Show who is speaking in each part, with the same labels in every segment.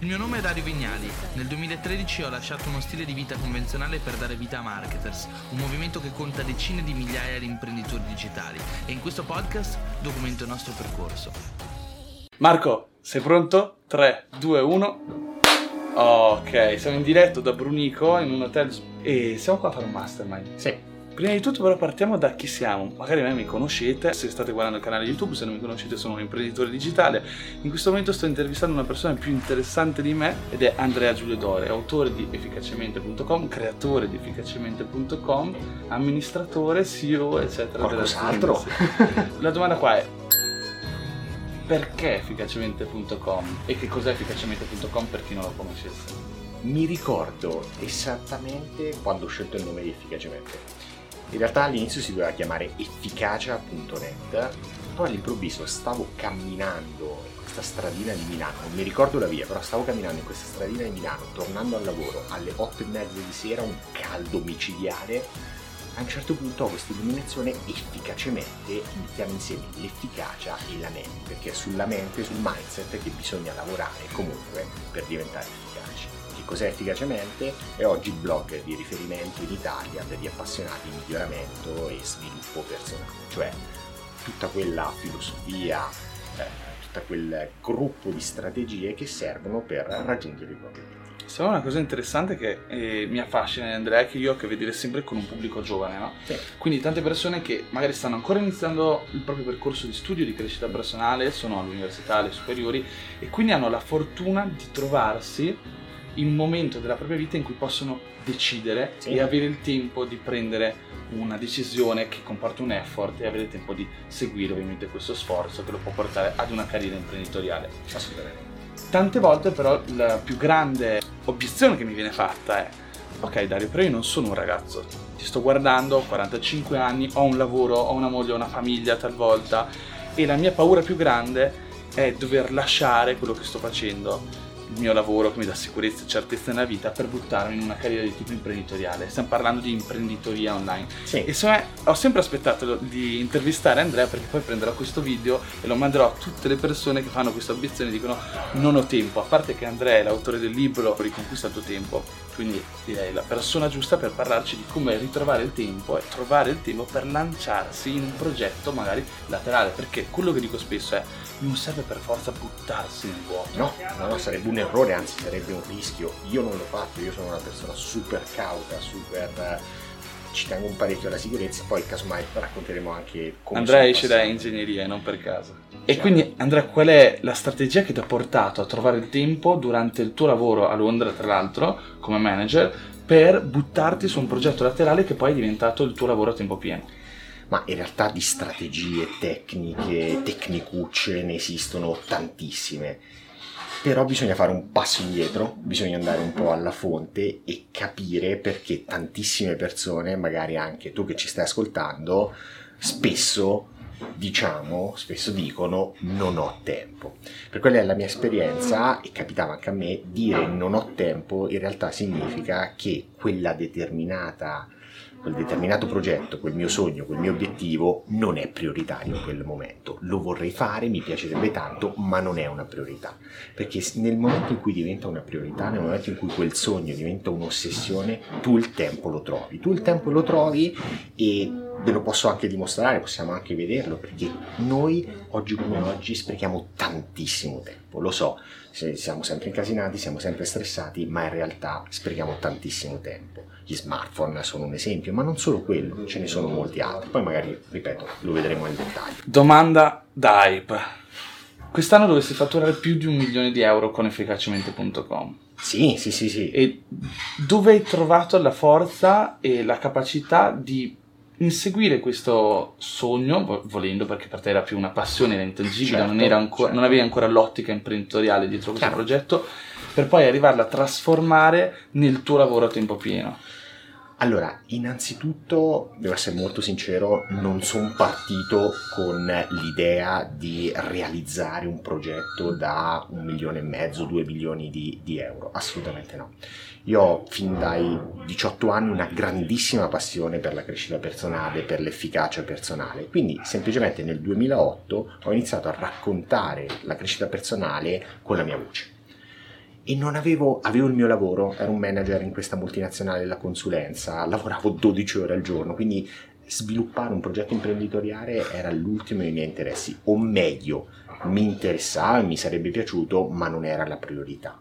Speaker 1: Il mio nome è Dario Vignali. Nel 2013 ho lasciato uno stile di vita convenzionale per dare vita a Marketers, un movimento che conta decine di migliaia di imprenditori digitali e in questo podcast documento il nostro percorso. Marco, sei pronto? 3, 2, 1. Ok, siamo in diretto da Brunico in un hotel e siamo qua a fare un mastermind.
Speaker 2: Sì.
Speaker 1: Prima di tutto però partiamo da chi siamo. Magari me mi conoscete, se state guardando il canale YouTube, se non mi conoscete sono un imprenditore digitale. In questo momento sto intervistando una persona più interessante di me ed è Andrea Giulio Dore, autore di efficacemente.com, creatore di efficacemente.com, amministratore, CEO, eccetera.
Speaker 2: Qualcos'altro.
Speaker 1: La domanda qua è perché efficacemente.com e che cos'è efficacemente.com per chi non lo conoscesse?
Speaker 2: Mi ricordo esattamente quando ho scelto il nome di Efficacemente. In realtà all'inizio si doveva chiamare efficacia.net, poi all'improvviso stavo camminando in questa stradina di Milano, non mi ricordo la via, però stavo camminando in questa stradina di Milano, tornando al lavoro alle 8 e mezza di sera, un caldo micidiale, a un certo punto ho questa illuminazione efficacemente mettiamo insieme l'efficacia e la mente, perché è sulla mente, sul mindset che bisogna lavorare comunque per diventare efficaci cos'è efficacemente è oggi il blog di riferimento in Italia per gli appassionati di miglioramento e sviluppo personale, cioè tutta quella filosofia, eh, tutto quel gruppo di strategie che servono per raggiungere i propri obiettivi.
Speaker 1: Solo una cosa interessante che eh, mi affascina Andrea che io ho a che vedere sempre con un pubblico giovane, no?
Speaker 2: Sì.
Speaker 1: Quindi tante persone che magari stanno ancora iniziando il proprio percorso di studio di crescita personale, sono all'università, alle superiori e quindi hanno la fortuna di trovarsi un momento della propria vita in cui possono decidere sì. e avere il tempo di prendere una decisione che comporta un effort e avere il tempo di seguire ovviamente questo sforzo che lo può portare ad una carriera imprenditoriale.
Speaker 2: Assolutamente.
Speaker 1: Tante volte però la più grande obiezione che mi viene fatta è ok Dario, però io non sono un ragazzo, ti sto guardando, ho 45 anni, ho un lavoro, ho una moglie, ho una famiglia talvolta e la mia paura più grande è dover lasciare quello che sto facendo il mio lavoro che mi dà sicurezza e certezza nella vita per buttarmi in una carriera di tipo imprenditoriale. Stiamo parlando di imprenditoria online.
Speaker 2: Sì.
Speaker 1: E so, ho sempre aspettato di intervistare Andrea perché poi prenderò questo video e lo manderò a tutte le persone che fanno questa obiezione e dicono non ho tempo. A parte che Andrea è l'autore del libro Riconquista il tuo tempo, quindi direi la persona giusta per parlarci di come ritrovare il tempo e trovare il tempo per lanciarsi in un progetto magari laterale. Perché quello che dico spesso è non serve per forza buttarsi nel vuoto.
Speaker 2: No, no, sarebbe un errore, anzi sarebbe un rischio. Io non l'ho fatto, io sono una persona super cauta, super ci tengo un parecchio alla sicurezza, poi casomai racconteremo anche come...
Speaker 1: Andrea esce da ingegneria, non per caso. E certo. quindi Andrea, qual è la strategia che ti ha portato a trovare il tempo durante il tuo lavoro a Londra, tra l'altro, come manager, per buttarti su un progetto laterale che poi è diventato il tuo lavoro a tempo pieno?
Speaker 2: ma in realtà di strategie tecniche, tecnicucce ne esistono tantissime. Però bisogna fare un passo indietro, bisogna andare un po' alla fonte e capire perché tantissime persone, magari anche tu che ci stai ascoltando, spesso diciamo, spesso dicono non ho tempo. Per quella è la mia esperienza e capitava anche a me, dire non ho tempo in realtà significa che quella determinata quel determinato progetto, quel mio sogno, quel mio obiettivo non è prioritario in quel momento. Lo vorrei fare, mi piacerebbe tanto, ma non è una priorità. Perché nel momento in cui diventa una priorità, nel momento in cui quel sogno diventa un'ossessione, tu il tempo lo trovi. Tu il tempo lo trovi e ve lo posso anche dimostrare, possiamo anche vederlo, perché noi oggi come oggi sprechiamo tantissimo tempo, lo so, siamo sempre incasinati, siamo sempre stressati, ma in realtà sprechiamo tantissimo tempo. Gli smartphone sono un esempio, ma non solo quello, ce ne sono molti altri, poi magari, ripeto, lo vedremo in dettaglio.
Speaker 1: Domanda da hype. Quest'anno dovresti fatturare più di un milione di euro con efficacemente.com.
Speaker 2: Sì, sì, sì, sì.
Speaker 1: E dove hai trovato la forza e la capacità di inseguire questo sogno, volendo perché per te era più una passione, era intangibile, certo, non, ancora, certo. non, avevi ancora l'ottica imprenditoriale dietro questo certo. progetto, per poi arrivarla a trasformare nel tuo lavoro a tempo pieno.
Speaker 2: Allora, innanzitutto, devo essere molto sincero, non sono partito con l'idea di realizzare un progetto da un milione e mezzo, due milioni di, di euro, assolutamente no. Io ho fin dai 18 anni una grandissima passione per la crescita personale, per l'efficacia personale, quindi semplicemente nel 2008 ho iniziato a raccontare la crescita personale con la mia voce e non avevo, avevo il mio lavoro, ero un manager in questa multinazionale della consulenza, lavoravo 12 ore al giorno, quindi sviluppare un progetto imprenditoriale era l'ultimo dei miei interessi, o meglio, mi interessava, mi sarebbe piaciuto, ma non era la priorità.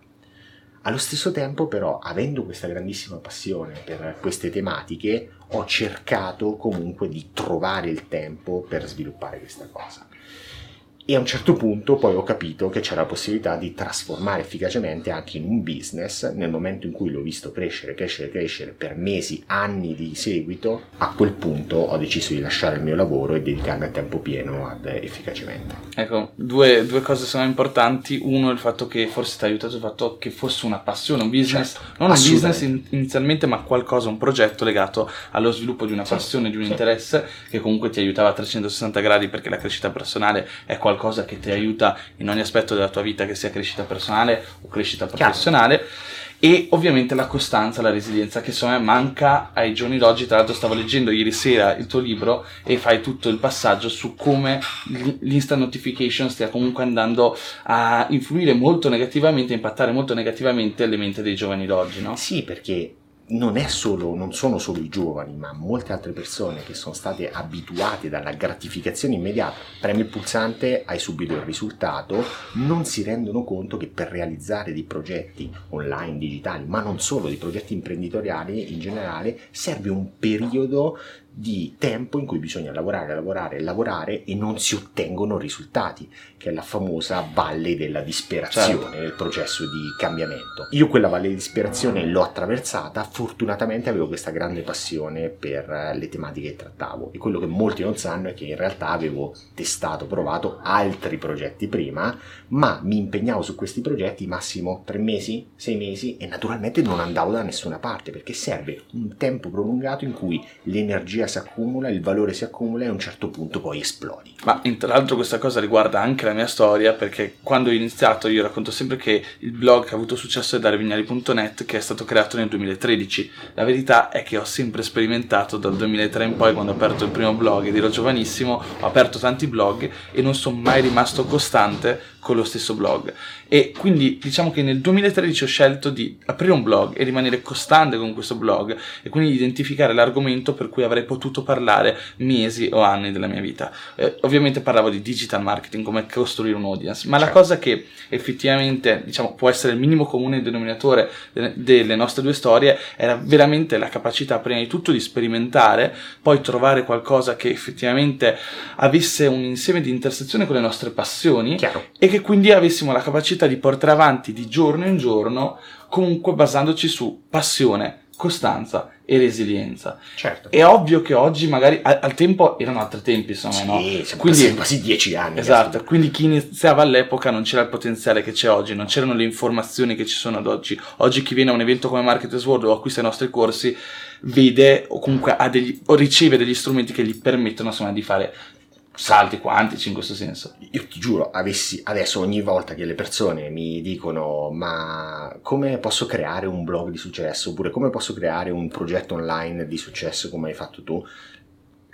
Speaker 2: Allo stesso tempo però, avendo questa grandissima passione per queste tematiche, ho cercato comunque di trovare il tempo per sviluppare questa cosa. E a un certo punto poi ho capito che c'era la possibilità di trasformare efficacemente anche in un business nel momento in cui l'ho visto crescere, crescere, crescere per mesi, anni di seguito. A quel punto ho deciso di lasciare il mio lavoro e dedicarmi a tempo pieno ad efficacemente.
Speaker 1: Ecco, due, due cose sono importanti. Uno, il fatto che forse ti ha aiutato il fatto che fosse una passione, un business, certo, non un business in, inizialmente, ma qualcosa, un progetto legato allo sviluppo di una certo, passione, di un certo. interesse che comunque ti aiutava a 360 gradi perché la crescita personale è qualcosa qualcosa che ti aiuta in ogni aspetto della tua vita, che sia crescita personale o crescita professionale. Chiaro. E ovviamente la costanza, la resilienza che secondo me manca ai giorni d'oggi. Tra l'altro, stavo leggendo ieri sera il tuo libro e fai tutto il passaggio su come l'instant notification stia comunque andando a influire molto negativamente, impattare molto negativamente le menti dei giovani d'oggi, no?
Speaker 2: Sì, perché non, solo, non sono solo i giovani, ma molte altre persone che sono state abituate dalla gratificazione immediata, premi il pulsante, hai subito il risultato, non si rendono conto che per realizzare dei progetti online, digitali, ma non solo, dei progetti imprenditoriali in generale, serve un periodo di tempo in cui bisogna lavorare, lavorare, lavorare e non si ottengono risultati, che è la famosa valle della disperazione certo. nel processo di cambiamento. Io quella valle di disperazione l'ho attraversata, fortunatamente avevo questa grande passione per le tematiche che trattavo e quello che molti non sanno è che in realtà avevo testato, provato altri progetti prima, ma mi impegnavo su questi progetti massimo tre mesi, sei mesi e naturalmente non andavo da nessuna parte perché serve un tempo prolungato in cui l'energia l'energia si accumula, il valore si accumula e a un certo punto poi esplodi.
Speaker 1: Ma tra l'altro questa cosa riguarda anche la mia storia perché quando ho iniziato io racconto sempre che il blog che ha avuto successo è darevignali.net che è stato creato nel 2013. La verità è che ho sempre sperimentato dal 2003 in poi quando ho aperto il primo blog ed ero giovanissimo, ho aperto tanti blog e non sono mai rimasto costante con lo stesso blog. E quindi diciamo che nel 2013 ho scelto di aprire un blog e rimanere costante con questo blog e quindi identificare l'argomento per cui avrei potuto parlare mesi o anni della mia vita. Eh, ovviamente parlavo di digital marketing, come costruire un audience, ma certo. la cosa che effettivamente diciamo, può essere il minimo comune denominatore delle, delle nostre due storie era veramente la capacità prima di tutto di sperimentare, poi trovare qualcosa che effettivamente avesse un insieme di intersezione con le nostre passioni
Speaker 2: Chiaro.
Speaker 1: e che quindi avessimo la capacità di portare avanti di giorno in giorno, comunque basandoci su passione, costanza e resilienza.
Speaker 2: Certo.
Speaker 1: È ovvio che oggi magari al, al tempo erano altri tempi, insomma,
Speaker 2: sì,
Speaker 1: no?
Speaker 2: Quindi quasi dieci anni.
Speaker 1: Esatto, quindi chi iniziava all'epoca non c'era il potenziale che c'è oggi, non c'erano le informazioni che ci sono ad oggi. Oggi chi viene a un evento come Marketers World o acquista i nostri corsi vede o comunque degli, o riceve degli strumenti che gli permettono insomma di fare salti quantici in questo senso.
Speaker 2: Io ti giuro, avessi adesso ogni volta che le persone mi dicono ma come posso creare un blog di successo? oppure come posso creare un progetto online di successo come hai fatto tu,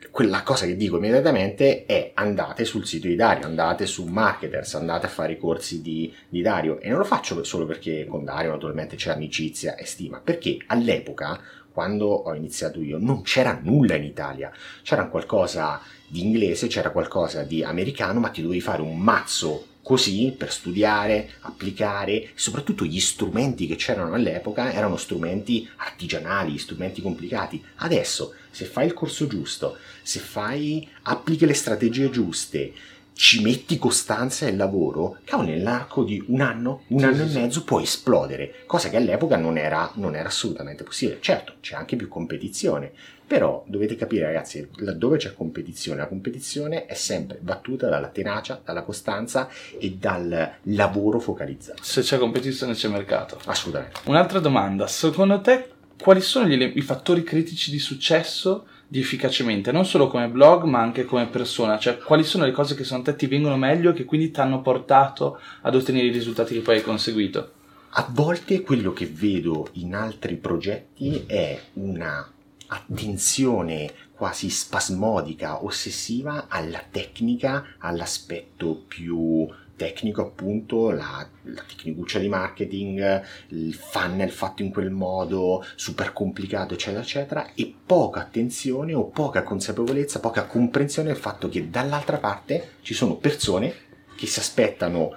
Speaker 2: quella cosa che dico immediatamente è andate sul sito di Dario, andate su Marketers, andate a fare i corsi di, di Dario. E non lo faccio solo perché con Dario naturalmente c'è amicizia e stima, perché all'epoca quando ho iniziato io non c'era nulla in Italia, c'era qualcosa di inglese, c'era qualcosa di americano, ma ti dovevi fare un mazzo così per studiare, applicare, soprattutto gli strumenti che c'erano all'epoca erano strumenti artigianali, strumenti complicati. Adesso, se fai il corso giusto, se fai, applichi le strategie giuste, ci metti costanza e lavoro, cavolo, nell'arco di un anno, un sì, anno sì, e mezzo puoi esplodere, cosa che all'epoca non era, non era assolutamente possibile. Certo, c'è anche più competizione, però dovete capire ragazzi, laddove c'è competizione, la competizione è sempre battuta dalla tenacia, dalla costanza e dal lavoro focalizzato.
Speaker 1: Se c'è competizione c'è mercato.
Speaker 2: Assolutamente.
Speaker 1: Un'altra domanda, secondo te quali sono gli, i fattori critici di successo di efficacemente, non solo come blog ma anche come persona, cioè quali sono le cose che secondo te ti vengono meglio e che quindi ti hanno portato ad ottenere i risultati che poi hai conseguito?
Speaker 2: A volte quello che vedo in altri progetti è una attenzione quasi spasmodica, ossessiva alla tecnica, all'aspetto più tecnico appunto, la, la tecnicuccia di marketing, il funnel fatto in quel modo, super complicato, eccetera, eccetera, e poca attenzione o poca consapevolezza, poca comprensione del fatto che dall'altra parte ci sono persone che si aspettano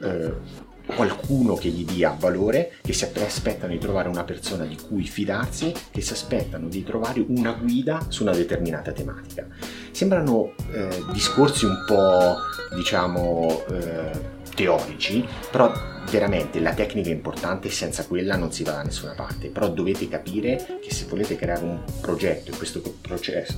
Speaker 2: eh, qualcuno che gli dia valore, che si aspettano di trovare una persona di cui fidarsi, che si aspettano di trovare una guida su una determinata tematica. Sembrano eh, discorsi un po', diciamo, eh, teorici, però veramente la tecnica è importante e senza quella non si va da nessuna parte. Però dovete capire che se volete creare un progetto e questo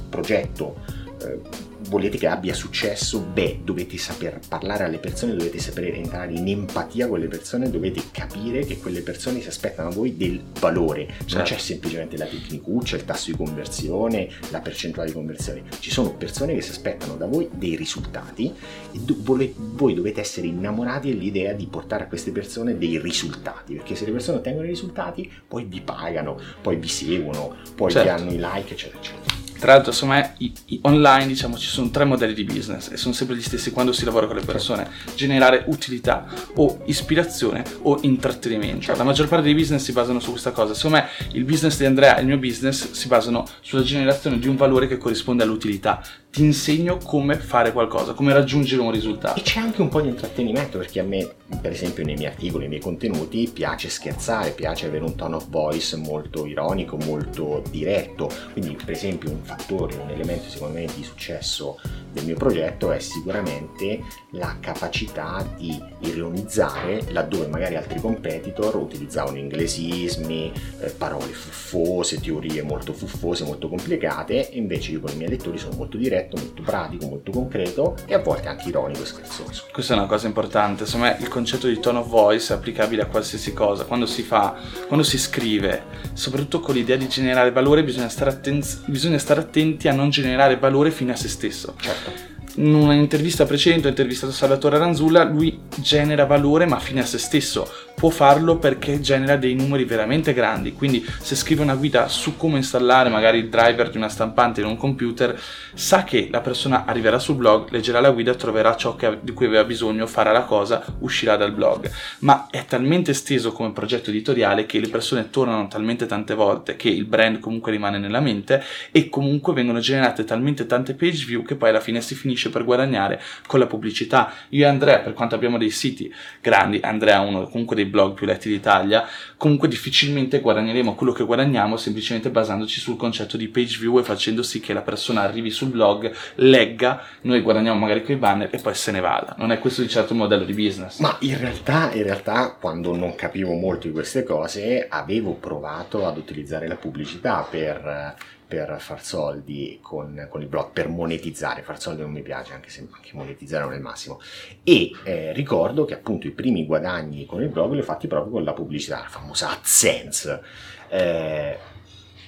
Speaker 2: progetto eh, volete che abbia successo, beh, dovete saper parlare alle persone, dovete sapere entrare in empatia con le persone, dovete capire che quelle persone si aspettano da voi del valore. Certo. Non c'è semplicemente la tecnicuccia, il tasso di conversione, la percentuale di conversione. Ci sono persone che si aspettano da voi dei risultati e do- voi dovete essere innamorati dell'idea di portare a queste persone dei risultati, perché se le persone ottengono i risultati, poi vi pagano, poi vi seguono, poi certo. vi hanno i like, eccetera, eccetera.
Speaker 1: Tra l'altro, insomma, i, i online diciamo ci sono tre modelli di business e sono sempre gli stessi quando si lavora con le persone: generare utilità o ispirazione o intrattenimento. La maggior parte dei business si basano su questa cosa. Secondo me, il business di Andrea e il mio business si basano sulla generazione di un valore che corrisponde all'utilità. Ti insegno come fare qualcosa, come raggiungere un risultato.
Speaker 2: E c'è anche un po' di intrattenimento perché a me, per esempio, nei miei articoli, nei miei contenuti, piace scherzare, piace avere un tone of voice molto ironico, molto diretto. Quindi, per esempio, un fattore, un elemento secondo me di successo del mio progetto è sicuramente la capacità di ironizzare laddove magari altri competitor utilizzavano inglesismi, eh, parole fuffose, teorie molto fuffose, molto complicate invece io con i miei lettori sono molto diretto, molto pratico, molto concreto e a volte anche ironico e scherzoso.
Speaker 1: Questa è una cosa importante, secondo me il concetto di tone of voice è applicabile a qualsiasi cosa, quando si fa, quando si scrive, soprattutto con l'idea di generare valore bisogna stare, atten- bisogna stare attenti a non generare valore fine a se stesso.
Speaker 2: Certo
Speaker 1: in un'intervista precedente ho intervistato Salvatore Ranzulla, lui genera valore ma fine a se stesso, può farlo perché genera dei numeri veramente grandi, quindi se scrive una guida su come installare magari il driver di una stampante in un computer, sa che la persona arriverà sul blog, leggerà la guida, troverà ciò che, di cui aveva bisogno, farà la cosa, uscirà dal blog, ma è talmente esteso come progetto editoriale che le persone tornano talmente tante volte che il brand comunque rimane nella mente e comunque vengono generate talmente tante page view che poi alla fine si finisce per guadagnare con la pubblicità. Io e Andrea, per quanto abbiamo dei siti grandi, Andrea è uno comunque dei blog più letti d'Italia, comunque difficilmente guadagneremo quello che guadagniamo semplicemente basandoci sul concetto di page view e facendo sì che la persona arrivi sul blog, legga, noi guadagniamo magari quei banner e poi se ne vada. Non è questo di certo il modello di business.
Speaker 2: Ma in realtà, in realtà, quando non capivo molto di queste cose, avevo provato ad utilizzare la pubblicità per per far soldi con, con, il blog, per monetizzare, far soldi non mi piace, anche se anche monetizzare non è il massimo. E eh, ricordo che appunto i primi guadagni con il blog li ho fatti proprio con la pubblicità, la famosa AdSense. Eh,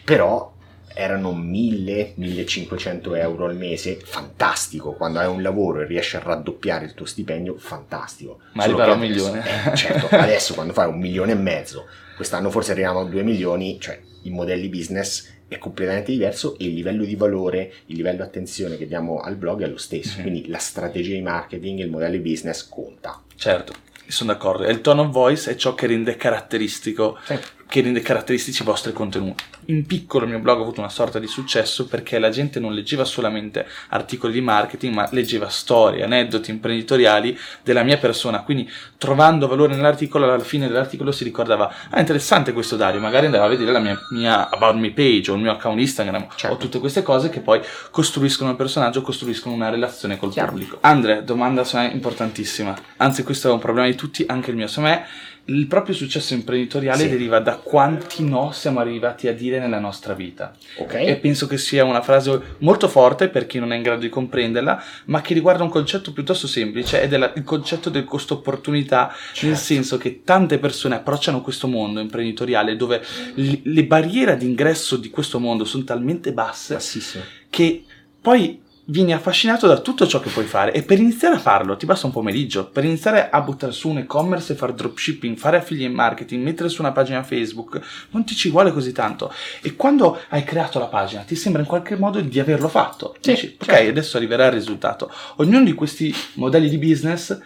Speaker 2: però erano 1000-1500 euro al mese, fantastico, quando hai un lavoro e riesci a raddoppiare il tuo stipendio, fantastico.
Speaker 1: Ma arriverà a un milione.
Speaker 2: Eh, certo, adesso quando fai un milione e mezzo, quest'anno forse arriviamo a 2 milioni, cioè i modelli business è completamente diverso e il livello di valore, il livello di attenzione che diamo al blog è lo stesso. Mm-hmm. Quindi la strategia di marketing, il modello di business conta.
Speaker 1: Certo, sono d'accordo. E il tone of voice è ciò che rende caratteristico sì che rende caratteristici i vostri contenuti. In piccolo il mio blog ha avuto una sorta di successo perché la gente non leggeva solamente articoli di marketing, ma leggeva storie, aneddoti imprenditoriali della mia persona. Quindi trovando valore nell'articolo, alla fine dell'articolo si ricordava, ah interessante questo Dario, magari andava a vedere la mia, mia About Me page o il mio account Instagram certo. o tutte queste cose che poi costruiscono il personaggio, costruiscono una relazione col Chiaro. pubblico. Andre, domanda importantissima. Anzi questo è un problema di tutti, anche il mio. Secondo me il proprio successo imprenditoriale sì. deriva da quanti no siamo arrivati a dire nella nostra vita.
Speaker 2: Okay.
Speaker 1: E penso che sia una frase molto forte per chi non è in grado di comprenderla, ma che riguarda un concetto piuttosto semplice ed è il concetto del costo opportunità, certo. nel senso che tante persone approcciano questo mondo imprenditoriale dove le barriere d'ingresso di questo mondo sono talmente basse
Speaker 2: Bassissimo.
Speaker 1: che poi vieni affascinato da tutto ciò che puoi fare e per iniziare a farlo ti basta un pomeriggio, per iniziare a buttare su un e-commerce e fare dropshipping, fare affiliate marketing, mettere su una pagina Facebook, non ti ci vuole così tanto e quando hai creato la pagina ti sembra in qualche modo di averlo fatto,
Speaker 2: sì,
Speaker 1: dici ok certo. adesso arriverà il risultato. Ognuno di questi modelli di business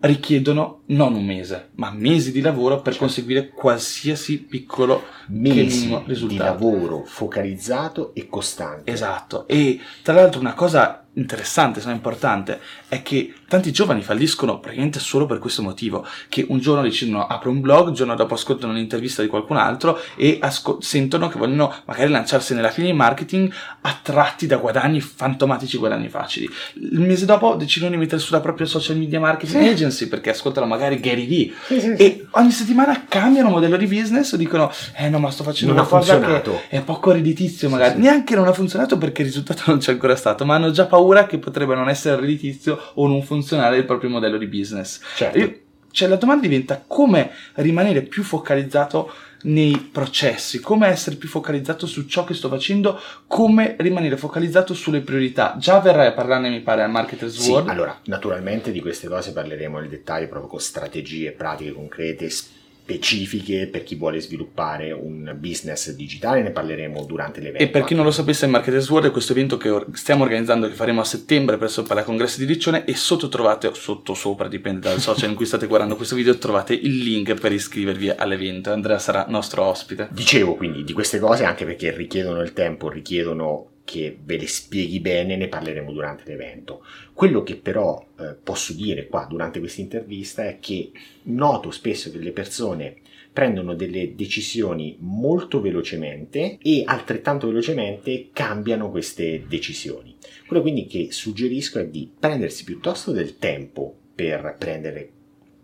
Speaker 1: richiedono non un mese, ma mesi di lavoro per
Speaker 2: Certo.
Speaker 1: conseguire qualsiasi piccolo
Speaker 2: Mesi
Speaker 1: minimo
Speaker 2: di
Speaker 1: risultato.
Speaker 2: lavoro focalizzato e costante.
Speaker 1: Esatto, e tra l'altro una cosa interessante, se non importante, è che tanti giovani falliscono praticamente solo per questo motivo, che un giorno decidono apro un blog, il giorno dopo ascoltano un'intervista di qualcun altro e asco- sentono che vogliono magari lanciarsi nella fine di marketing attratti da guadagni fantomatici, guadagni facili. Il mese dopo decidono di mettere sulla propria social media marketing
Speaker 2: Sì.
Speaker 1: agency perché ascoltano magari Gary Vee
Speaker 2: Sì, sì, sì.
Speaker 1: e ogni settimana cambiano modello di business o dicono eh no ma sto facendo
Speaker 2: Non
Speaker 1: una
Speaker 2: ha
Speaker 1: cosa che
Speaker 2: funzionato.
Speaker 1: è poco redditizio
Speaker 2: Sì,
Speaker 1: magari
Speaker 2: sì.
Speaker 1: neanche non ha funzionato perché il risultato non c'è ancora stato ma hanno già paura che potrebbe non essere redditizio o non funzionare il proprio modello di business
Speaker 2: Certo.
Speaker 1: Io- cioè la domanda diventa come rimanere più focalizzato nei processi, come essere più focalizzato su ciò che sto facendo, come rimanere focalizzato sulle priorità. Già verrai a parlarne, mi pare, al Marketers
Speaker 2: Sì,
Speaker 1: World.
Speaker 2: allora, naturalmente di queste cose parleremo nel dettaglio proprio con strategie pratiche concrete, specifiche per chi vuole sviluppare un business digitale, ne parleremo durante l'evento.
Speaker 1: E per chi non lo sapesse, il Marketers World è questo evento che stiamo organizzando, che faremo a settembre presso il Palacongresso di Riccione e sotto trovate, sotto sopra, dipende dal social in cui state guardando questo video, trovate il link per iscrivervi all'evento. Andrea sarà nostro ospite.
Speaker 2: Dicevo quindi di queste cose anche perché richiedono il tempo, richiedono che ve le spieghi bene, ne parleremo durante l'evento. Quello che però eh, posso dire qua durante questa intervista è che noto spesso che le persone prendono delle decisioni molto velocemente e altrettanto velocemente cambiano queste decisioni. Quello quindi che suggerisco è di prendersi piuttosto del tempo per prendere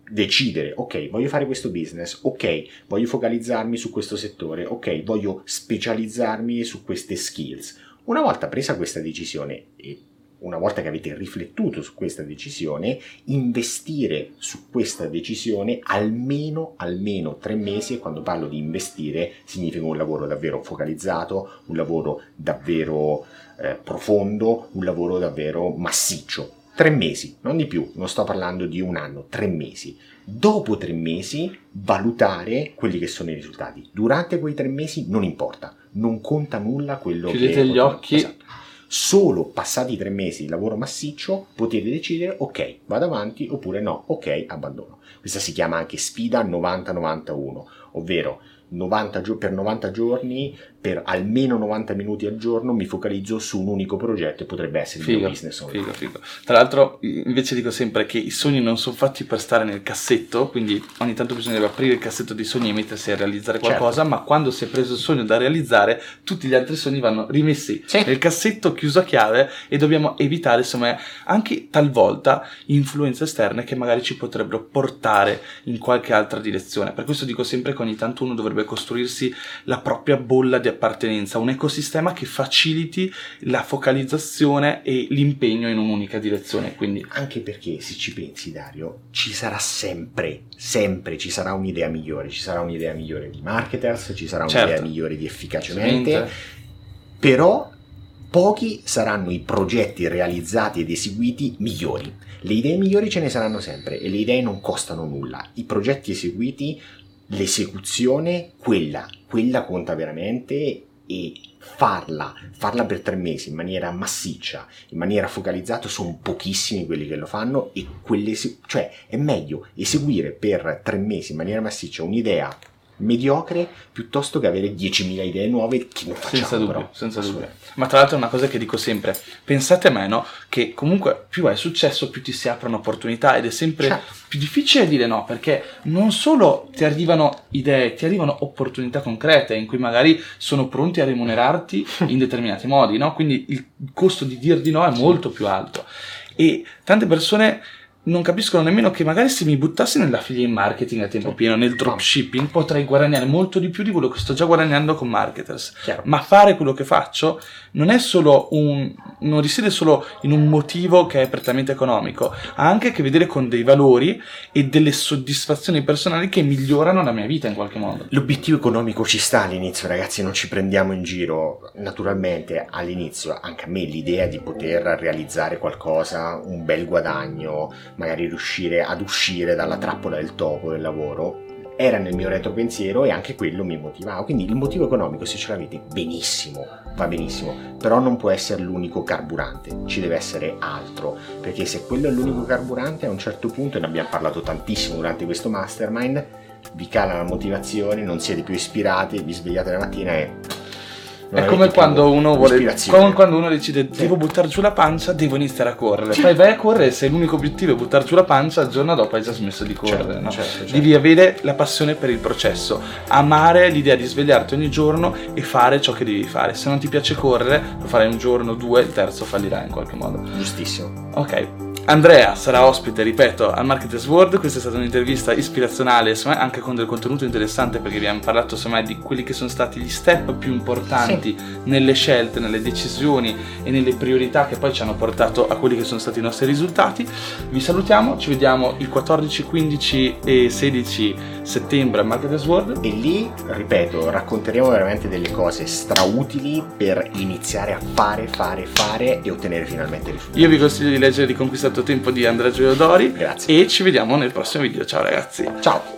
Speaker 2: decidere, ok, voglio fare questo business, ok, voglio focalizzarmi su questo settore, ok, voglio specializzarmi su queste skills. Una volta presa questa decisione e una volta che avete riflettuto su questa decisione, investire su questa decisione almeno, almeno tre mesi e quando parlo di investire significa un lavoro davvero focalizzato, un lavoro davvero eh, profondo, un lavoro davvero massiccio. Tre mesi, non di più, non sto parlando di un anno, tre mesi. Dopo tre mesi valutare quelli che sono i risultati. Durante quei tre mesi non importa, non conta nulla quello che...
Speaker 1: Chiudete gli occhi.
Speaker 2: Esatto. Solo passati i tre mesi di lavoro massiccio potete decidere ok, vado avanti oppure no, ok, abbandono. Questa si chiama anche sfida 90-91, ovvero 90 gio- per 90 giorni, per almeno 90 minuti al giorno mi focalizzo su un unico progetto e potrebbe essere il mio
Speaker 1: Figo,
Speaker 2: business online.
Speaker 1: figo, figo. Tra l'altro, invece dico sempre che i sogni non sono fatti per stare nel cassetto, quindi ogni tanto bisognerebbe aprire il cassetto dei sogni e mettersi a realizzare
Speaker 2: Certo.
Speaker 1: qualcosa, ma quando si è preso il sogno da realizzare, tutti gli altri sogni vanno rimessi
Speaker 2: Sì.
Speaker 1: nel cassetto chiuso a chiave e dobbiamo evitare, insomma, anche talvolta influenze esterne che magari ci potrebbero portare in qualche altra direzione. Per questo dico sempre che ogni tanto uno dovrebbe costruirsi la propria bolla di appartenenza, un ecosistema che faciliti la focalizzazione e l'impegno in un'unica direzione. Quindi
Speaker 2: Anche perché se ci pensi Dario, ci sarà sempre, sempre ci sarà un'idea migliore, ci sarà un'idea migliore di marketers, ci sarà un'idea
Speaker 1: Certo.
Speaker 2: migliore di efficacemente, però pochi saranno i progetti realizzati ed eseguiti migliori. Le idee migliori ce ne saranno sempre e le idee non costano nulla. I progetti eseguiti, l'esecuzione, quella, quella conta veramente e farla, farla per tre mesi in maniera massiccia, in maniera focalizzata, sono pochissimi quelli che lo fanno e quelle, cioè è meglio eseguire per tre mesi in maniera massiccia un'idea mediocre piuttosto che avere 10.000 idee nuove che non facciamo
Speaker 1: senza dubbio,
Speaker 2: però.
Speaker 1: senza dubbio. Ma tra l'altro è una cosa che dico sempre, pensate a me, no? Che comunque più hai successo, più ti si aprono opportunità ed è sempre
Speaker 2: Certo.
Speaker 1: più difficile dire no, perché non solo ti arrivano idee, ti arrivano opportunità concrete in cui magari sono pronti a remunerarti in determinati modi, no? Quindi il costo di dir di no è molto più alto. E tante persone non capiscono nemmeno che magari se mi buttassi nell'affiliate marketing a tempo pieno, nel dropshipping, potrei guadagnare molto di più di quello che sto già guadagnando con marketers.
Speaker 2: Chiaro.
Speaker 1: Ma fare quello che faccio non è solo un. non risiede solo in un motivo che è prettamente economico, ha anche a che vedere con dei valori e delle soddisfazioni personali che migliorano la mia vita in qualche modo.
Speaker 2: L'obiettivo economico ci sta all'inizio, ragazzi, non ci prendiamo in giro. Naturalmente all'inizio anche a me l'idea di poter realizzare qualcosa, un bel guadagno, magari riuscire ad uscire dalla trappola del topo del lavoro, era nel mio retropensiero e anche quello mi motivava. Quindi il motivo economico, se ce l'avete, benissimo, va benissimo, però non può essere l'unico carburante, ci deve essere altro, perché se quello è l'unico carburante a un certo punto, e ne abbiamo parlato tantissimo durante questo mastermind, vi cala la motivazione, non siete più ispirati, vi svegliate la mattina e
Speaker 1: è come quando uno vuole. Come quando uno decide devo buttare giù la pancia, devo iniziare a correre. Poi vai a correre, se l'unico obiettivo è buttare giù la pancia, il giorno dopo hai già smesso di correre. Certo, no? certo, certo. Devi avere la passione per il processo, amare l'idea di svegliarti ogni giorno e fare ciò che devi fare. Se non ti piace correre, lo farai un giorno, due, il terzo fallirà in qualche modo.
Speaker 2: Giustissimo.
Speaker 1: Ok. Andrea sarà ospite, ripeto, al Marketers World. Questa è stata un'intervista ispirazionale, anche con del contenuto interessante perché abbiamo parlato insomma, di quelli che sono stati gli step più importanti sì. nelle scelte, nelle decisioni e nelle priorità che poi ci hanno portato a quelli che sono stati i nostri risultati. Vi salutiamo, ci vediamo il 14, 15 e 16 settembre al Marketers World.
Speaker 2: E lì, ripeto, racconteremo veramente delle cose strautili per iniziare a fare, fare, fare e ottenere finalmente risultati.
Speaker 1: Io vi consiglio di leggere di conquistato tempo di Andrea Giodori.
Speaker 2: Grazie.
Speaker 1: E ci vediamo nel prossimo video. Ciao ragazzi.
Speaker 2: Ciao.